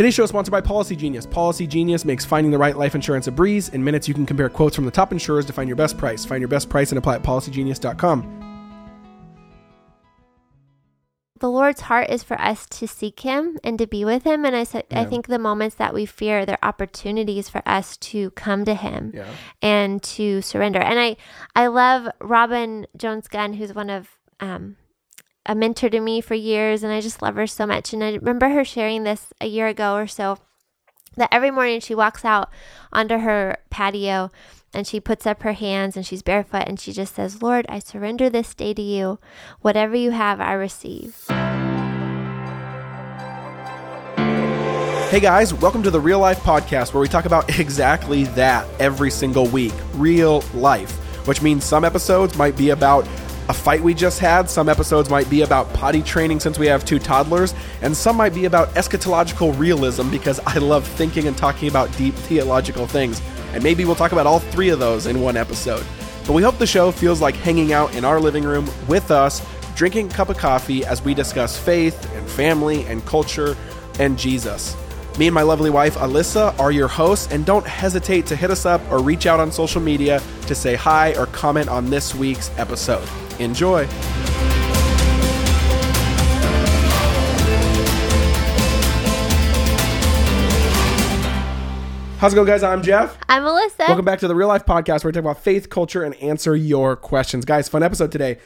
Today's show is sponsored by Policy Genius. Policy Genius makes finding the right life insurance a breeze. In minutes, you can compare quotes from the top insurers to find your best price. Find your best price and apply at policygenius.com. the Lord's heart is for us to seek Him and to be with Him. And I said, I think the moments that we fear, they're opportunities for us to come to Him Yeah. and to surrender. And I, I love Robin Jones Gunn, who's one of um, a mentor to me for years, and I just love her so much. And I remember her sharing this a year ago or so that every morning she walks out onto her patio and she puts up her hands and she's barefoot and she just says, Lord, I surrender this day to you. Whatever you have, I receive. Hey guys, welcome to the Real Life Podcast where we talk about exactly that every single week real life, which means some episodes might be about a fight we just had, some episodes might be about potty training since we have two toddlers, and some might be about eschatological realism because I love thinking and talking about deep theological things. And maybe we'll talk about all three of those in one episode. But we hope the show feels like hanging out in our living room with us, drinking a cup of coffee as we discuss faith and family and culture and Jesus. Me and my lovely wife, Alyssa, are your hosts, and don't hesitate to hit us up or reach out on social media to say hi or comment on this week's episode. Enjoy. How's it going, guys? I'm Jeff. I'm Alyssa. Welcome back to the Real Life Podcast, where we talk about faith, culture, and answer your questions. Guys, fun episode today.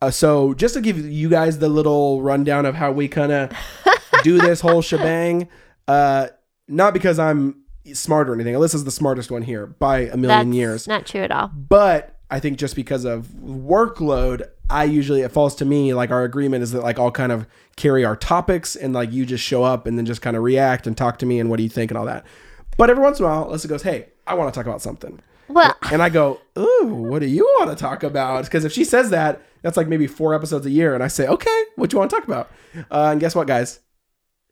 Uh, so, just to give you guys the little rundown of how we kind of do this whole shebang, uh, not because I'm smart or anything. Alyssa's the smartest one here by a million That's years. not true at all. But I think just because of workload, I usually it falls to me like our agreement is that like I'll kind of carry our topics and like you just show up and then just kind of react and talk to me and what do you think and all that. But every once in a while, Alyssa goes, "Hey, I want to talk about something," Well, and I go, "Ooh, what do you want to talk about?" Because if she says that, that's like maybe four episodes a year, and I say, "Okay, what do you want to talk about?" Uh, and guess what, guys?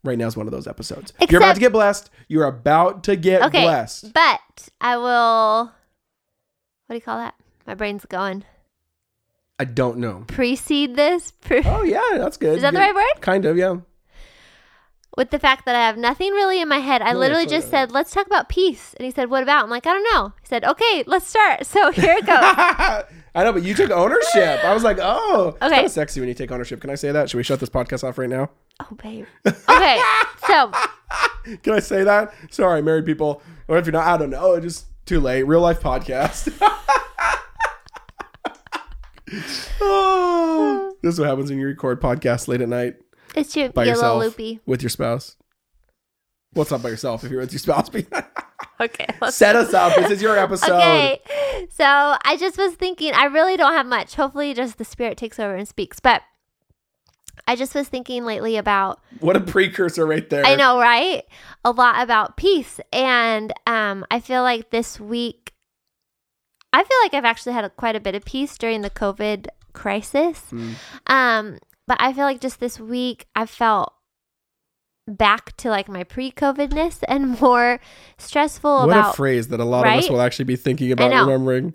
Right now is one of those episodes. You're about to get blessed. You're about to get okay. blessed. But I will. What do you call that? My brain's going. I don't know. Precede this pre- Oh yeah, that's good. Is that the right word? Kind of, yeah. with the fact that I have nothing really in my head. I No, literally just right. said, "Let's talk about peace," and he said, "What about?" I'm like, "I don't know." He said, "Okay, let's start." So here it goes. I know, but you took ownership. I was like, oh, it's Okay. kind of sexy when you take ownership. Can I say that? Should we shut this podcast off right now? oh, babe. Okay, so Can I say that? Sorry, married people. Or if you're not, I don't know. Just too late. Real life podcast. oh, this is what happens when you record podcasts late at night it's you by get a little yourself loopy. with your spouse. Well, it's not by yourself if you're with your spouse. Okay, let's Set us up. This is your episode. Okay. So I just was thinking, I really don't have much. Hopefully, just the spirit takes over and speaks. But I just was thinking lately about, What a precursor right there. I know, right? A lot about peace. And um, I feel like this week, I feel like I've actually had a, quite a bit of peace during the COVID crisis. Mm. Um, but I feel like just this week, I felt back to like my pre-COVIDness and more stressful What about a phrase that a lot of us will actually be thinking about remembering.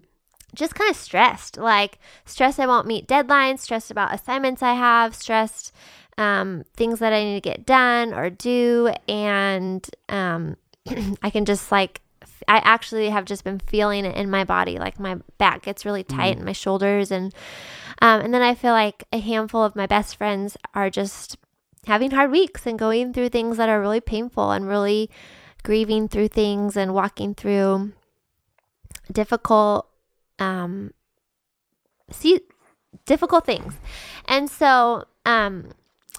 just kind of stressed like stressed i won't meet deadlines stressed about assignments i have stressed um, things that i need to get done or do and um, i can just like I actually have just been feeling it in my body like my back gets really tight and my shoulders and um, and then i feel like a handful of my best friends are just having hard weeks and going through things that are really painful and really grieving through things and walking through difficult um see difficult things. And so um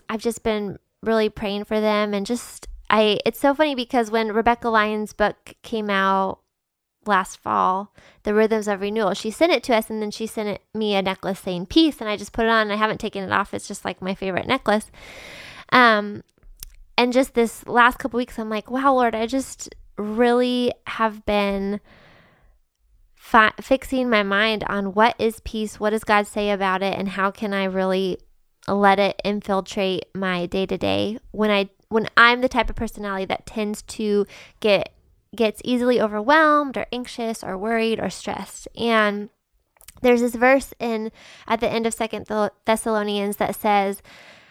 i've just been really praying for them and just i it's so funny because when Rebekah Lyons book came out last fall the rhythms of renewal she sent it to us and then she sent it, me a necklace saying peace and i just put it on. And i haven't taken it off. It's just like my favorite necklace um and just this last couple weeks i'm like wow lord i just really have been fi- fixing my mind on what is peace, what does God say about it, and how can I really let it infiltrate my day to day when I when I'm the type of personality that tends to get gets easily overwhelmed or anxious or worried or stressed. And there's this verse in at the end of Second Thessalonians that says,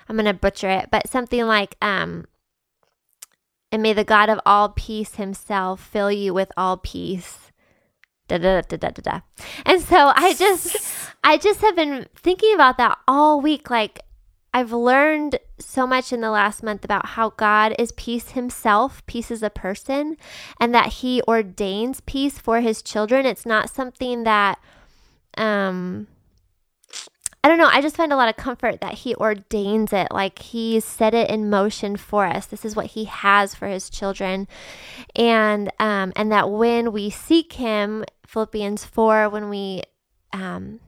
I'm gonna butcher it, but something like um and may the God of all peace himself fill you with all peace. Da, da, da, da, da, da. And so I just I just have been thinking about that all week like I've learned so much in the last month about how God is peace himself, peace is a person, and that he ordains peace for his children. It's not something that um I don't know. I just find a lot of comfort that he ordains it, like he set it in motion for us. This is what he has for his children, and um, and that when we seek him, Philippians four, when we um,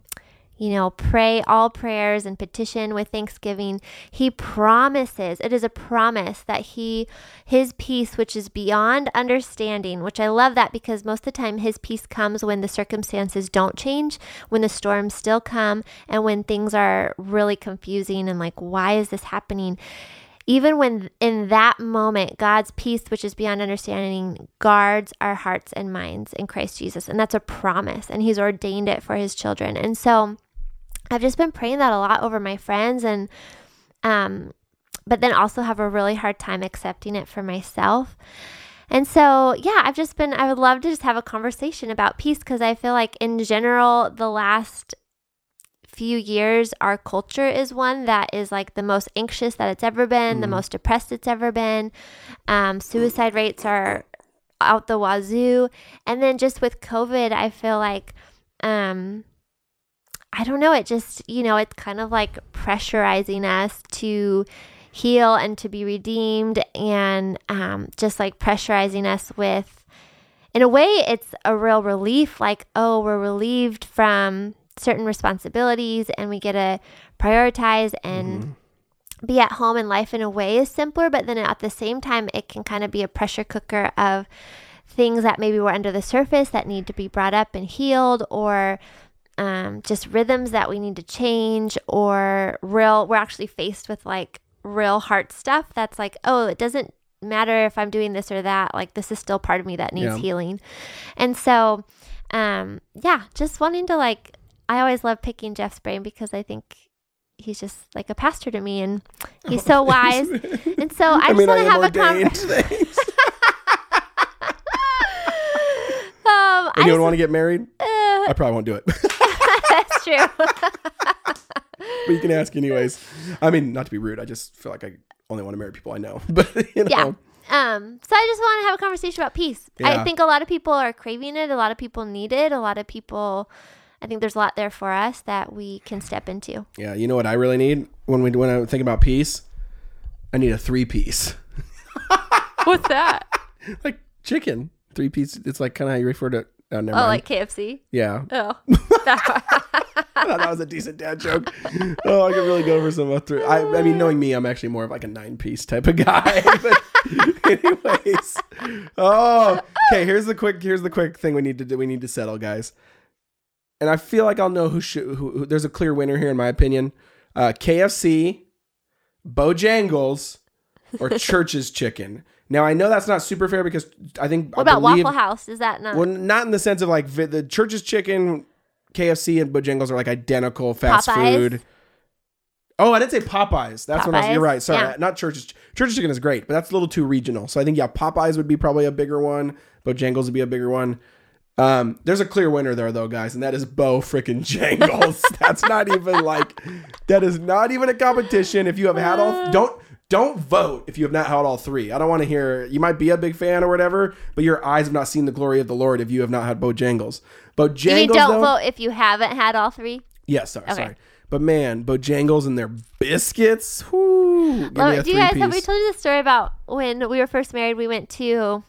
you know, pray all prayers and petition with thanksgiving. He promises, it is a promise that he his peace which is beyond understanding, which I love that because most of the time his peace comes when the circumstances don't change, when the storms still come and when things are really confusing and like why is this happening? even when in that moment, God's peace, which is beyond understanding, guards our hearts and minds in Christ Jesus. And that's a promise, and He's ordained it for His children. And so I've just been praying that a lot over my friends and um but then also have a really hard time accepting it for myself. And so, yeah, I've just been I would love to just have a conversation about peace because I feel like in general the last few years our culture is one that is like the most anxious that it's ever been, mm. the most depressed it's ever been. Um, suicide rates are out the wazoo. And then just with COVID, I feel like um I don't know, it just, you know, it's kind of like pressurizing us to heal and to be redeemed and um, just like pressurizing us with, in a way, it's a real relief like, oh, we're relieved from certain responsibilities and we get to prioritize and. Mm-hmm be at home and life in a way is simpler, but then at the same time, it can kind of be a pressure cooker of things that maybe were under the surface that need to be brought up and healed, or um, just rhythms that we need to change or real we're actually faced with like real heart stuff that's like oh it doesn't matter if i'm doing this or that like this is still part of me that needs yeah. healing. And so um yeah just wanting to like i always love picking jeff's brain because i think he's just like a pastor to me and he's so wise. And so i, I just want to have a conversation um, anyone want to get married? Uh, i probably won't do it true. but you can ask anyways. I mean, not to be rude. I just feel like I only want to marry people I know. But you know. Yeah. Um, so I just want to have a conversation about peace. Yeah. I think a lot of people are craving it. A lot of people need it. A lot of people, I think there's a lot there for us that we can step into. Yeah. You know what I really need when we when I think about peace? I need a three piece. What's that? like chicken three piece. It's like kind of how you refer to Oh, never oh, mind. like KFC? Yeah. Oh. I thought that was a decent dad joke. Oh, I could really go for some. I, I mean, knowing me, I'm actually more of like a nine piece type of guy. but anyways, oh, okay. Here's the quick. Here's the quick thing we need to do. We need to settle, guys. And I feel like I'll know who should. Who, who there's a clear winner here, in my opinion. Uh, KFC, Bojangles, or Church's Chicken. Now I know that's not super fair because I think what about believe, Waffle House? Is that not? Well, not in the sense of like the Church's Chicken, KFC, and Bojangles are like identical fast Popeyes. food. Oh, I didn't say Popeyes. That's Popeyes? what I was. You're right. Sorry, yeah. not Church's. Church's Chicken is great, but that's a little too regional. So I think yeah, Popeyes would be probably a bigger one. Bojangles would be a bigger one. Um, there's a clear winner there though, guys, and that is Bo freaking Jangles. that's not even like that is not even a competition. If you have had all, don't don't vote if you have not held all three. I don't want to hear. You might be a big fan or whatever, but your eyes have not seen the glory of the Lord if you have not had Bojangles. Bojangles. You don't though, vote if you haven't had all three. Yes, sorry, okay. sorry. But man, Bojangles and their biscuits. Whoo, well, do you guys piece. have we told you the story about when we were first married? We went to.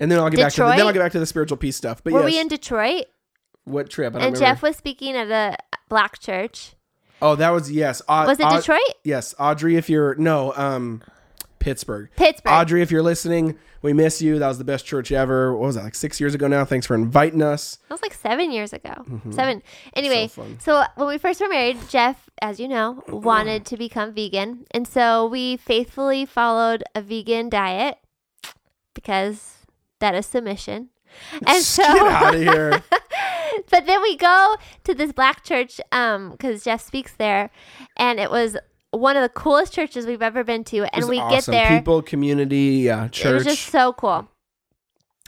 And then I'll get Detroit? back to the, then I'll get back to the spiritual peace stuff. But were yes. we in Detroit? What trip? and Jeff was speaking at a black church. Oh, that was yes. Au- was it Au- Detroit? Yes, Audrey. If you're no, um, Pittsburgh. Pittsburgh. Audrey, if you're listening, we miss you. That was the best church ever. What was that? Like six years ago now. Thanks for inviting us. That was like seven years ago. Mm-hmm. Seven. Anyway, so, so, when we first were married, Jeff, as you know, wanted to become vegan, and so we faithfully followed a vegan diet because that is submission. And so get out of here. but then we go to this black church um because Jeff speaks there, and it was one of the coolest churches we've ever been to, and we get there. People, community, yeah, church. It was just so cool.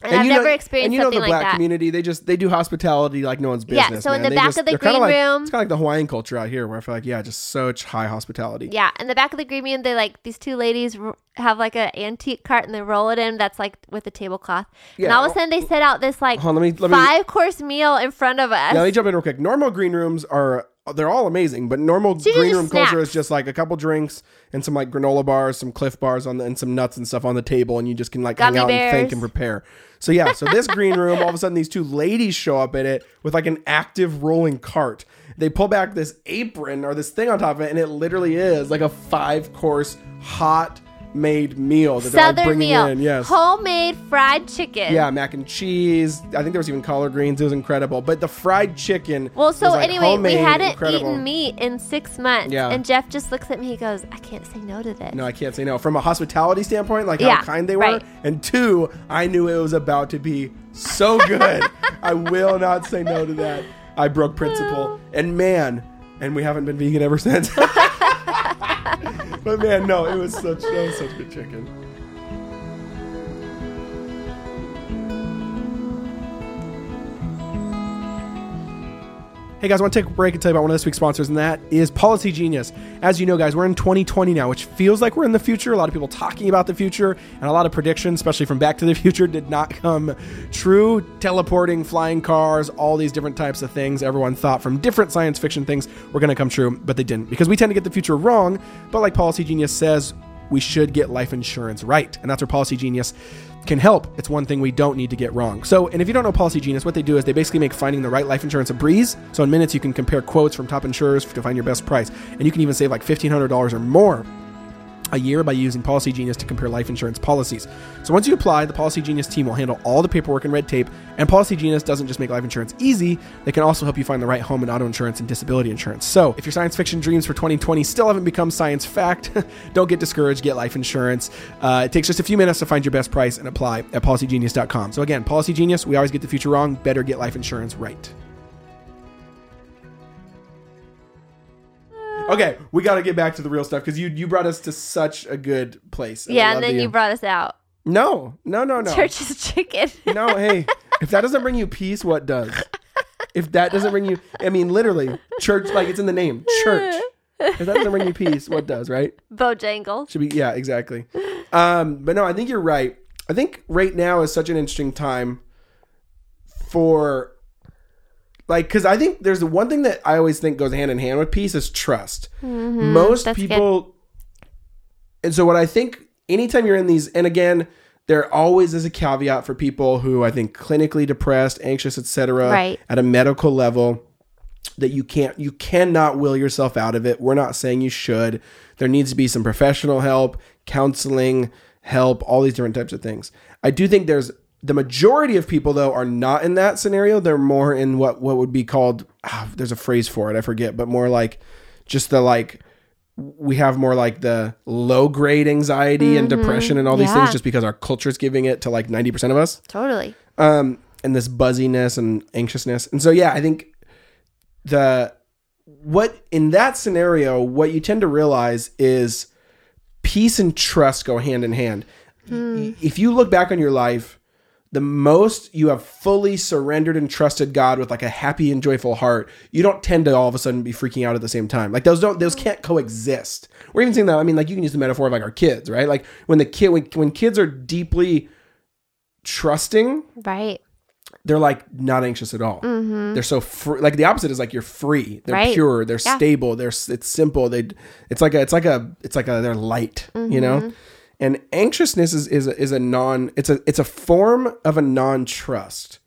And, I've you never know, experienced and you know the like black that. community, they just they do hospitality like no one's business. Yeah, so in the They back just- of the green like, room- it's kind of like the Hawaiian culture out here, where I feel like yeah, just such high hospitality. Yeah, in the back of the green room, they like these two ladies r- have like an antique cart and they roll it in. That's like with a tablecloth. and all of a sudden, they set out this like on, let me let me five course meal in front of us. Yeah, let me jump in real quick. Normal green rooms are they're all amazing, but normal usually green room culture is just like a couple drinks and some like granola bars, some Clif bars on the, and some nuts and stuff on the table, and you just can like Gummy hang out and think and prepare. So yeah, so this green room, all of a sudden these two ladies show up in it with like an active rolling cart. They pull back this apron or this thing on top of it, and it literally is like a five course hot made meal that they're like Southern bringing meal, in. Yes, homemade fried chicken. yeah, mac and cheese. I think there was even collard greens. It was incredible. But the fried chicken. Well, so like, anyway, we hadn't incredible. eaten meat in six months. Yeah. And Jeff just looks at me. He goes, I can't say no to this. No, I can't say no. From a hospitality standpoint, like Yeah, how kind they were, right. and two, I knew it was about to be so good. I will not say no to that. I broke principle, oh. and man, and we haven't been vegan ever since. but man, no, it was such that was such good chicken. Hey guys, I want to take a break and tell you about one of this week's sponsors, and that is Policy Genius. As you know, guys, we're in 2020 now, which feels like we're in the future. A lot of people talking about the future, and a lot of predictions, especially from Back to the Future, did not come true. Teleporting, flying cars, all these different types of things everyone thought from different science fiction things were going to come true, but they didn't because we tend to get the future wrong. But like Policy Genius says, we should get life insurance right. And that's where Policy Genius can help. It's one thing we don't need to get wrong. So, and if you don't know Policy Genius, what they do is they basically make finding the right life insurance a breeze. So, in minutes, you can compare quotes from top insurers to find your best price. And you can even save like $1,500 or more a year by using Policy Genius to compare life insurance policies. So once you apply, the Policy Genius team will handle all the paperwork and red tape. And Policy Genius doesn't just make life insurance easy, they can also help you find the right home and auto insurance and disability insurance. So if your science fiction dreams for 2020 still haven't become science fact, don't get discouraged, get life insurance. Uh, it takes just a few minutes to find your best price and apply at policygenius.com. So again, Policy Genius, we always get the future wrong, better get life insurance right. Okay, we got to get back to the real stuff because you you brought us to such a good place. I yeah, and then the- you brought us out. no, no, no, no. Church's chicken. No, hey, if that doesn't bring you peace, what does? If that doesn't bring you, I mean, literally, church, like it's in the name, church. If that doesn't bring you peace, what does, right? Bojangles. Should be, yeah, exactly. Um, but no, I think you're right. I think right now is such an interesting time for, like, because I think there's the one thing that I always think goes hand in hand with peace is trust. Most Mm-hmm. that's good. people, and so what I think, anytime you're in these, and again, there always is a caveat for people who I think clinically depressed, anxious, etc. Right. At a medical level, that you can't, you cannot will yourself out of it. We're not saying you should. There needs to be some professional help, counseling help, all these different types of things. I do think there's the majority of people though are not in that scenario. They're more in what what would be called. ah, there's a phrase for it. I forget, but more like just the like we have more like the low grade anxiety and depression and all these Mm-hmm. Yeah. things just because our culture's giving it to like 90% of us Totally. um and this buzziness and anxiousness and so yeah i think the what in that scenario what you tend to realize is peace and trust go hand in hand Y- if you look back on your life the most you have fully surrendered and trusted God with like a happy and joyful heart, you don't tend to all of a sudden be freaking out at the same time. Like those don't those can't coexist. We're even saying that. I mean, like you can use the metaphor of like our kids, right? Like when the kid when, when kids are deeply trusting, Right. they're like not anxious at all. Mm-hmm. They're so free. Like the opposite is like you're free. They're Right. pure. They're Yeah. stable. They're it's simple. They it's like a it's like a it's like a they're light. You know. Mm-hmm. And anxiousness is is a, is a non it's a it's a form of a non trust.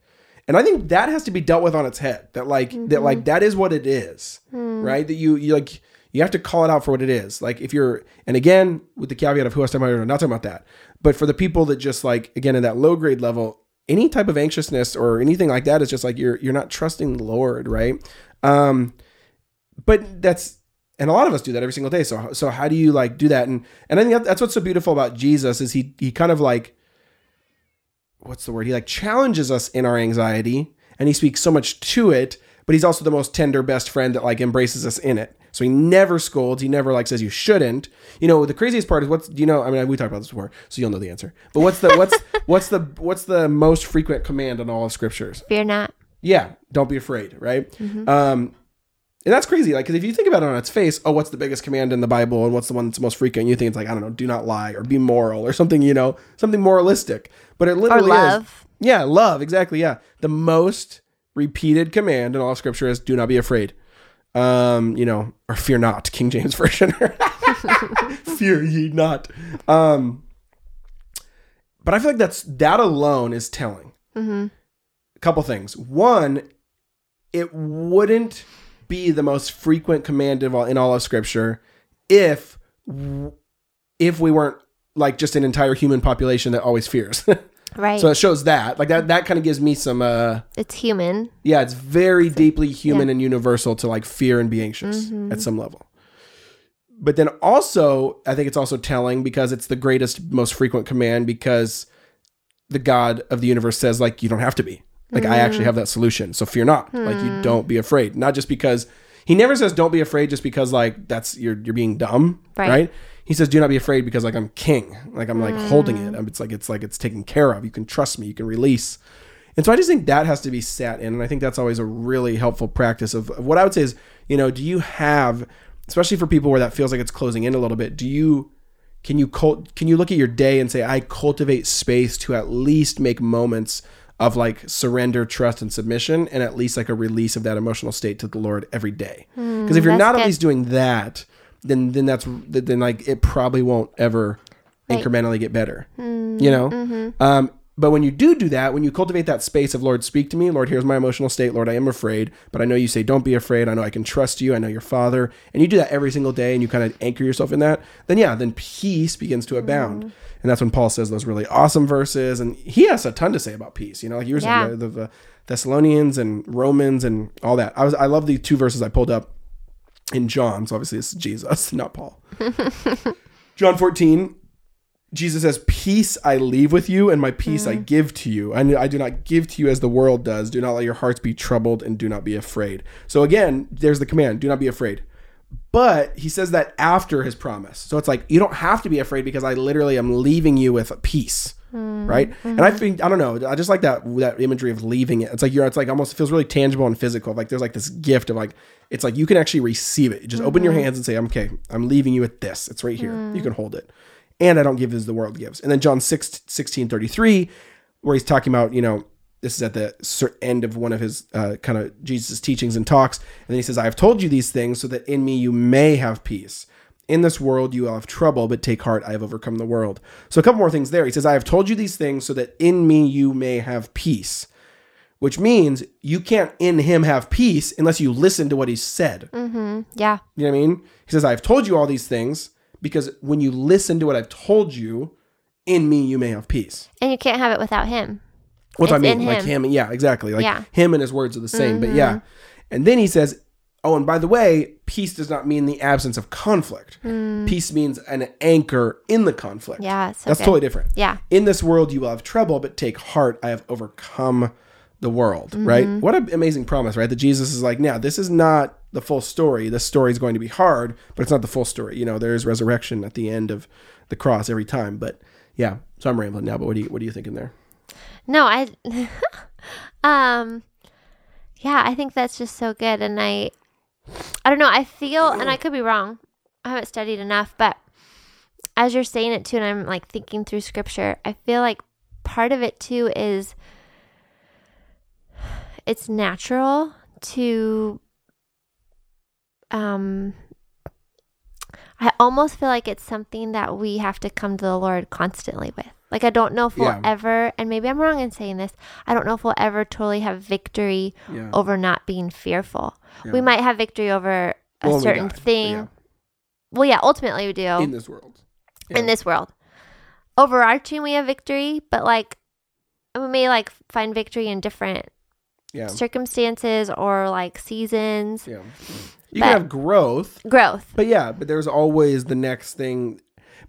And I think that has to be dealt with on its head. That like that like that is what it is, right? That you you like you have to call it out for what it is. Like if you're and again with the caveat of who I talking about, I'm not talking about that. But for the people that just like again in that low grade level, any type of anxiousness or anything like that is just like you're you're not trusting the Lord, right? Um, but that's and a lot of us do that every single day. So so how do you like do that? And and I think that's what's so beautiful about Jesus is he he kind of like what's the word? He like challenges us in our anxiety and he speaks so much to it, but he's also the most tender best friend that like embraces us in it. So he never scolds. He never like says you shouldn't. You know, the craziest part is what's you know? I mean, we talked about this before, so you'll know the answer. But what's the what's what's the what's the most frequent command in all of scriptures? Fear not. Yeah, don't be afraid, right? Um, and that's crazy. Like, because if you think about it on its face, oh, what's the biggest command in the Bible, and what's the one that's most frequent? You think it's like I don't know, do not lie or be moral or something, you know, something moralistic. But it literally is. love. Yeah, love, exactly. Yeah. The most repeated command in all of scripture is do not be afraid. Um, you know, or fear not, King James Version. fear ye not. Um, but I feel like that's that alone is telling. A couple things. One, it wouldn't be the most frequent command of all, in all of scripture if if we weren't like just an entire human population that always fears. Right. So it shows that. Like that that kind of gives me some uh it's human. yeah, it's very deeply human and universal to like fear and be anxious at some level. But then also, I think it's also telling because it's the greatest most frequent command because the God of the universe says like you don't have to be. Like I actually mm. have that solution. So fear not. Like you hmm. don't be afraid. Not just because he never says don't be afraid just because like that's you're you're being dumb, Right. right? He says do not be afraid because like I'm king. Like I'm like hmm. holding it. It's like it's like it's taken care of. You can trust me. You can release. And so I just think that has to be sat in. And I think that's always a really helpful practice of, of what I would say is, you know, do you have, especially for people where that feels like it's closing in a little bit, do you, can you, cult, can you look at your day and say, I cultivate space to at least make moments of like surrender, trust, and submission, and at least like a release of that emotional state to the Lord every day? Hmm, because if you're not at least doing that, then, then that's, then like it probably won't ever Right. incrementally get better, hmm, you know? Mm-hmm. Um, but when you do do that, when you cultivate that space of Lord, speak to me, Lord, here's my emotional state, Lord, I am afraid, but I know you say don't be afraid. I know I can trust you. I know your Father, and you do that every single day, and you kind of anchor yourself in that. Then yeah, then peace begins to abound, hmm. And that's when Paul says those really awesome verses, and he has a ton to say about peace. You know, like you were Yeah. saying, the, the, the Thessalonians and Romans and all that. I was I love the two verses I pulled up in John. So obviously it's Jesus, not Paul. John 14, Jesus says, Peace I leave with you, and my peace I mm. give to you. I, I do not give to you as the world does. Do not let your hearts be troubled, and do not be afraid. So again, there's the command do not be afraid. But he says that after his promise. So it's like, you don't have to be afraid because I literally am leaving you with a peace. Mm, right. And I mm-hmm. think, I don't know, I just like that that imagery of leaving it. It's like you're, it's like almost feels really tangible and physical. Like there's like this gift of like, it's like you can actually receive it. You just open your mm-hmm. hands and say, I'm okay, I'm leaving you with this. It's right here. You mm. can hold it and I don't give as the world gives. And then John 6, 16, 33, where he's talking about, you know, this is at the end of one of his uh, kind of Jesus' teachings and talks. And then he says, I have told you these things so that in me you may have peace. In this world you will have trouble, but take heart, I have overcome the world. So a couple more things there. He says, I have told you these things so that in me you may have peace, which means you can't in him have peace unless you listen to what he said. Yeah. You know what I mean? He says, I've told you all these things because when you listen to what I've told you, in me you may have peace. And you can't have it without him. What do I mean? in Like him. him, yeah, exactly. Like Yeah. him and his words are the same, but yeah. Mm-hmm. And then he says, Oh, and by the way, peace does not mean the absence of conflict. Hmm. Peace means an anchor in the conflict. Yeah. So That's good. totally different. Yeah. In this world you will have trouble, but take heart, I have overcome the world. Right? Mm-hmm. What an amazing promise, right? That Jesus is like, now this is not the full story. This story is going to be hard, but it's not the full story. You know, there is resurrection at the end of the cross every time. But yeah, so I'm rambling now. But what do you what are you thinking there? No, I um yeah, I think that's just so good and I I don't know, I feel and I could be wrong. I haven't studied enough, but as you're saying it too and I'm like thinking through scripture, I feel like part of it too is it's natural to um I almost feel like it's something that we have to come to the Lord constantly with. Like I don't know if we'll Yeah. ever and maybe I'm wrong in saying this. I don't know if we'll ever totally have victory Yeah. over not being fearful. Yeah. We might have victory over a certain thing. Well, yeah, ultimately we do in this world. in this world. Overarching, we have victory, but like we may like find victory in different Yeah. circumstances or like seasons. Yeah. You But- can have growth, Growth. but yeah, but there's always the next thing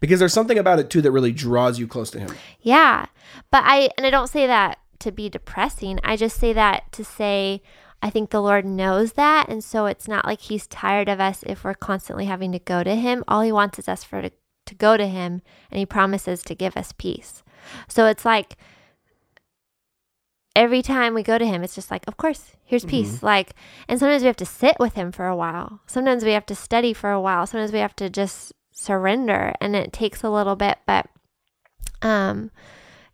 because there's something about it too that really draws you close to him. Yeah. But I, and I don't say that to be depressing. I just say that to say, I think the Lord knows that. And so it's not like he's tired of us if we're constantly having to go to him. All he wants is us for to, to go to him and he promises to give us peace. So it's like every time we go to him, it's just like, of course, here's mm-hmm. peace. Like, and sometimes we have to sit with him for a while. Sometimes we have to study for a while. Sometimes we have to just surrender and it takes a little bit, but um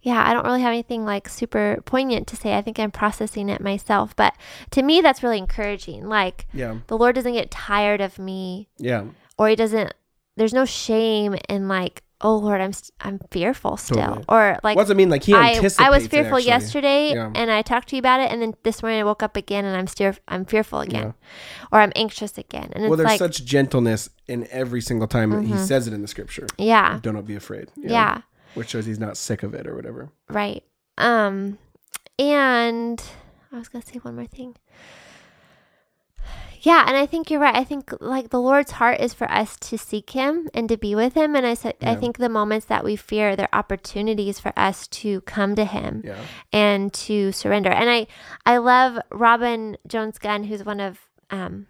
yeah, I don't really have anything like super poignant to say. I think I'm processing it myself, but to me that's really encouraging. Like Yeah. the Lord doesn't get tired of me Yeah. or he doesn't there's no shame in like, oh Lord, I'm I'm fearful still Totally. or like what does it mean? Like he I, I was fearful yesterday Yeah. and I talked to you about it and then this morning I woke up again and I'm still I'm fearful again or I'm anxious again and Well, there's like such gentleness in every single time that he says it in the scripture. yeah Do not be afraid. know, yeah Which shows he's not sick of it or whatever. right um and I was gonna say one more thing yeah and I think you're right I think like the Lord's heart is for us to seek him and to be with him and I said I think the moments that we fear they're opportunities for us to come to him Yeah. and to surrender. And I, I love Robin Jones Gunn, who's one of um,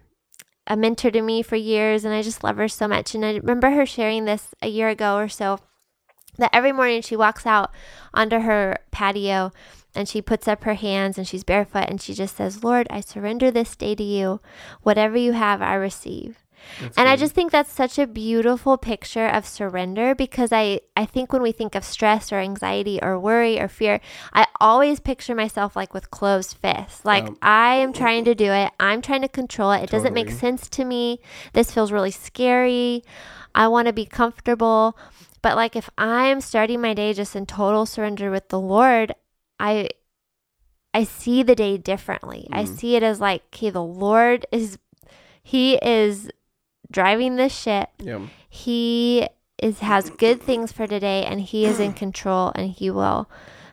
a mentor to me for years, and I just love her so much. And I remember her sharing this a year ago or so that every morning she walks out onto her patio and she puts up her hands and she's barefoot and she just says, Lord, I surrender this day to you. Whatever you have, I receive. and I just think that's such a beautiful picture of surrender because I, I think when we think of stress or anxiety or worry or fear, I always picture myself like with closed fists. Like Um, I am trying to do it, I'm trying to control it. It doesn't make sense to me. This feels really scary. I want to be comfortable. But like if I'm starting my day just in total surrender with the Lord, I I see the day differently. I see it as like, okay, the Lord is he is driving this ship. Yeah. He is has good things for today and he is in control and he will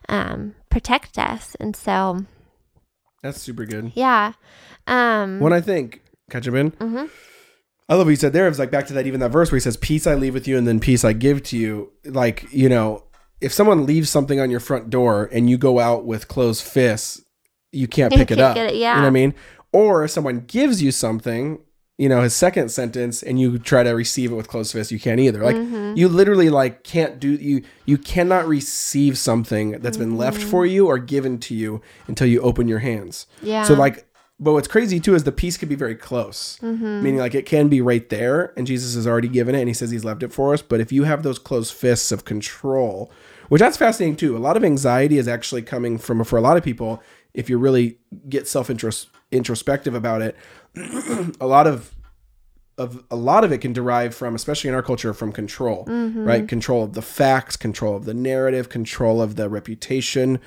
um protect us. And so, That's super good. yeah. Um When I think, catch him in. Mhm. I love what you said there. It was like back to that, even that verse where he says, Peace I leave with you, and then peace I give to you. Like, you know, if someone leaves something on your front door and you go out with closed fists, you can't You pick it can't up. get it, You know what yeah. I mean? Or if someone gives you something, you know, his second sentence, and you try to receive it with closed fists, you can't either. Like, Mm-hmm. you literally like can't do you you cannot receive something that's been left Mm-hmm. for you or given to you until you open your hands. Yeah. So like, but what's crazy too is the piece could be very close, Mm-hmm. meaning like it can be right there, and Jesus has already given it, and He says He's left it for us. But if you have those closed fists of control, which that's fascinating too. A lot of anxiety is actually coming from for a lot of people. If you really get self introspective about it, a lot of of a lot of it can derive from, especially in our culture, from control, mm-hmm. right? Control of the facts, control of the narrative, control of the reputation,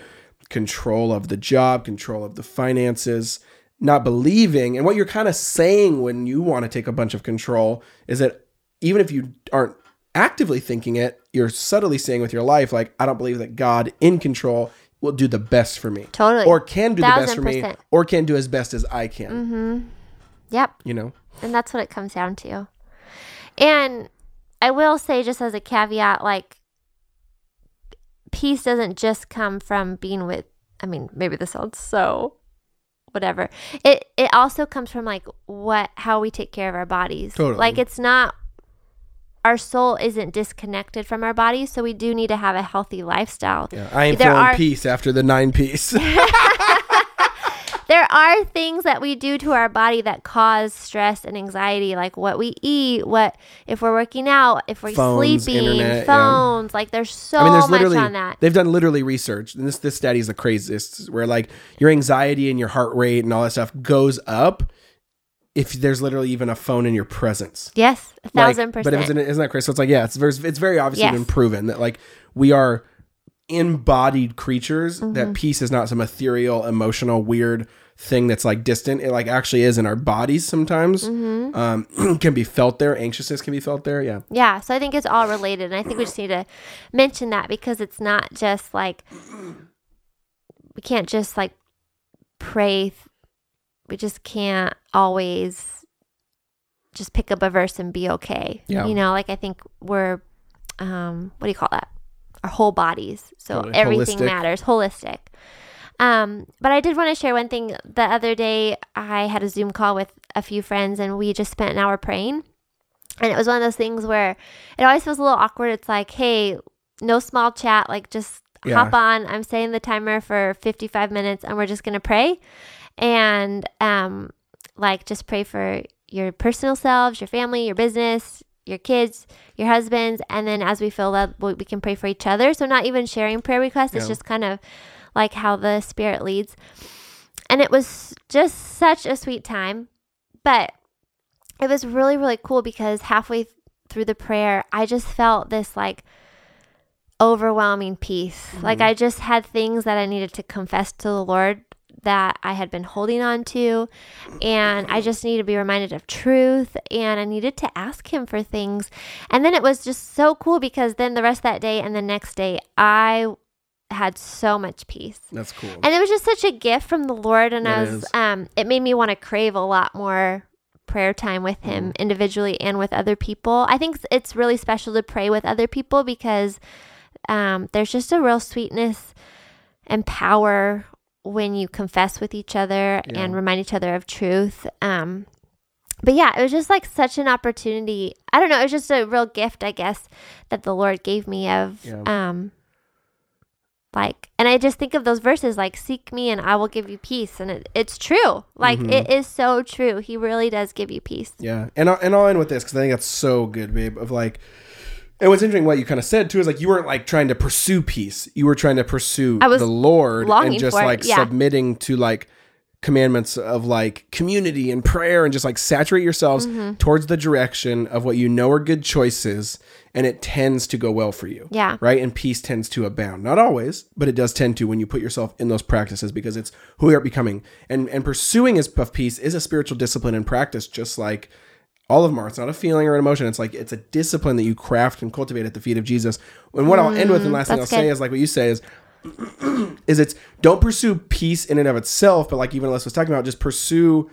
control of the job, control of the finances, not believing. And what you're kind of saying when you want to take a bunch of control is that even if you aren't actively thinking it, you're subtly saying with your life, like, I don't believe that God in control will do the best for me. Totally. Or can do the best for me, percent. or can do as best as I can. Mm-hmm. Yep. You know? And that's what it comes down to. And I will say, just as a caveat, like, peace doesn't just come from being with, I mean, maybe this sounds so whatever. It it also comes from like what how we take care of our bodies. Totally. Like it's not our soul isn't disconnected from our body, so we do need to have a healthy lifestyle. Yeah, I ain't There feeling are- peace after the nine piece. there are things that we do to our body that cause stress and anxiety, like what we eat, what if we're working out, if we're Phones, sleeping, internet, yeah. phones. Like there's so I mean, there's much literally on that. they've done literally research, and this this study is the craziest, where like your anxiety and your heart rate and all that stuff goes up if there's literally even a phone in your presence. Yes, a Like, thousand But percent. isn't, it, isn't that crazy? So it's like, yeah, it's very, it's very obviously Yes. been proven that like we are embodied creatures. Mm-hmm. That peace is not some ethereal, emotional, weird thing that's like distant. It like actually is in our bodies sometimes. Mm-hmm. Um, can be felt there. Anxiousness can be felt there. Yeah. yeah, so I think it's all related, and I think we just need to mention that because it's not just like we can't just like pray. We just can't always just pick up a verse and be okay. Yeah. You know, like I think we're um what do you call that? Our whole bodies. So Totally. everything Holistic. matters. Holistic. Um, but I did want to share one thing. The other day, I had a Zoom call with a few friends, and we just spent an hour praying. And it was one of those things where it always feels a little awkward. It's like, hey, no small chat, like just Yeah. hop on. I'm setting the timer for 55 minutes, and we're just gonna pray, and um, like just pray for your personal selves, your family, your business, your kids, your husbands, and then as we feel that we can pray for each other. So not even sharing prayer requests. It's just kind of like how the Spirit leads. And it was just such a sweet time, but it was really really cool because halfway th- through the prayer, I just felt this like overwhelming peace. Like I just had things that I needed to confess to the Lord that I had been holding on to. And I just needed to be reminded of truth. And I needed to ask Him for things. And then it was just so cool because then the rest of that day and the next day, I had so much peace. That's cool. And it was just such a gift from the Lord. And I was, is. um, it made me want to crave a lot more prayer time with Him Mm. individually and with other people. I think it's really special to pray with other people because um, there's just a real sweetness and power when you confess with each other Yeah. and remind each other of truth. Um, but yeah, it was just like such an opportunity. I don't know. It was just a real gift, I guess, that the Lord gave me of, Yeah. um, like, and I just think of those verses like, seek me and I will give you peace. And it, it's true. Like, Mhm. it is so true. He really does give you peace. Yeah, and I'll, and I'll end with this because I think that's so good, babe. Of like, and what's interesting, what you kind of said too, is like you weren't like trying to pursue peace. You were trying to pursue the Lord and just like yeah. submitting to like commandments of like community and prayer and just like saturate yourselves Mm-hmm. towards the direction of what you know are good choices, and it tends to go well for you. Yeah. Right, and peace tends to abound. Not always, but it does tend to when you put yourself in those practices because it's who are becoming. And and pursuing is of peace is a spiritual discipline and practice, just like all of them are. It's not a feeling or an emotion. It's like it's a discipline that you craft and cultivate at the feet of Jesus. And what I'll end with, and mm, last thing I'll that's say is like what you say is, is it's don't pursue peace in and of itself, but like even Les was talking about, just pursue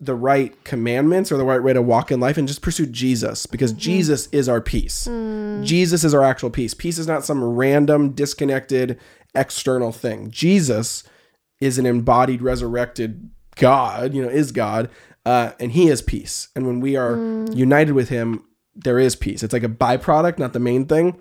the right commandments or the right way to walk in life and just pursue Jesus because mm-hmm. Jesus is our peace. Mm. Jesus is our actual peace. Peace is not some random, disconnected, external thing. Jesus is an embodied, resurrected God, you know, is God, uh, and He is peace. And when we are united with Him, there is peace. It's like a byproduct, not the main thing.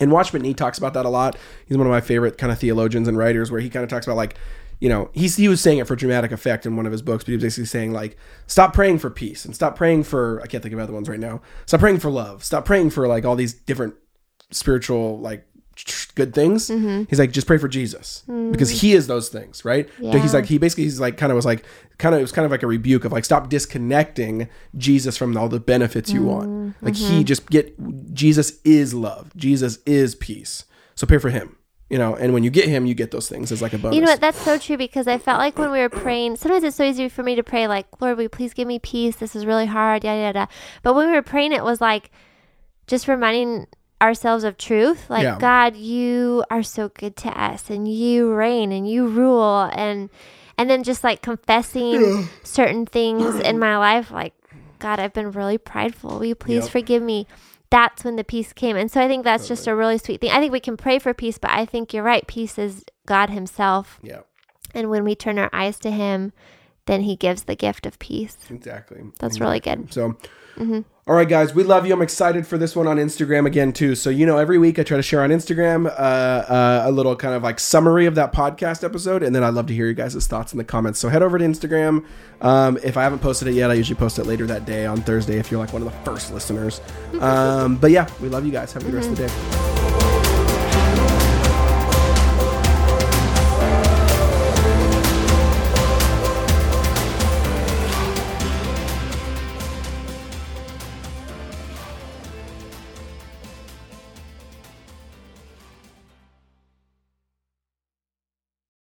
And Watchman Nee talks about that a lot. He's one of my favorite kind of theologians and writers, where he kind of talks about like, you know, he's he was saying it for dramatic effect in one of his books, but he was basically saying like, stop praying for peace and stop praying for I can't think of other ones right now. Stop praying for love. Stop praying for like all these different spiritual like good things. Mm-hmm. He's like, just pray for Jesus because He is those things, right? So He's like, he basically he's like kind of was like kind of it was kind of like a rebuke of like stop disconnecting Jesus from all the benefits you want. Mm-hmm. Like He mm-hmm. just get Jesus is love. Jesus is peace. So pray for Him. You know, and when you get Him, you get those things as like a bonus. You know what? That's so true because I felt like when we were praying, sometimes it's so easy for me to pray, like, Lord, will you please give me peace? This is really hard, yada, yada. But when we were praying, it was like just reminding ourselves of truth. Like, Yeah. God, you are so good to us and you reign and you rule. And, and then just like confessing certain things in my life, like, God, I've been really prideful. Will you please Yep. forgive me? That's when the peace came. And so I think that's just a really sweet thing. I think we can pray for peace, but I think you're right. Peace is God Himself. yeah, And when we turn our eyes to Him, then He gives the gift of peace. exactly. That's really good. So, all right, guys, we love you. I'm excited for this one on Instagram again too. So you know, every week I try to share on Instagram uh, uh, a little kind of like summary of that podcast episode, and then I'd love to hear you guys' thoughts in the comments. So head over to Instagram. Um, if I haven't posted it yet, I usually post it later that day on Thursday. If you're like one of the first listeners. Um, but yeah, we love you guys. Have a good rest of the day.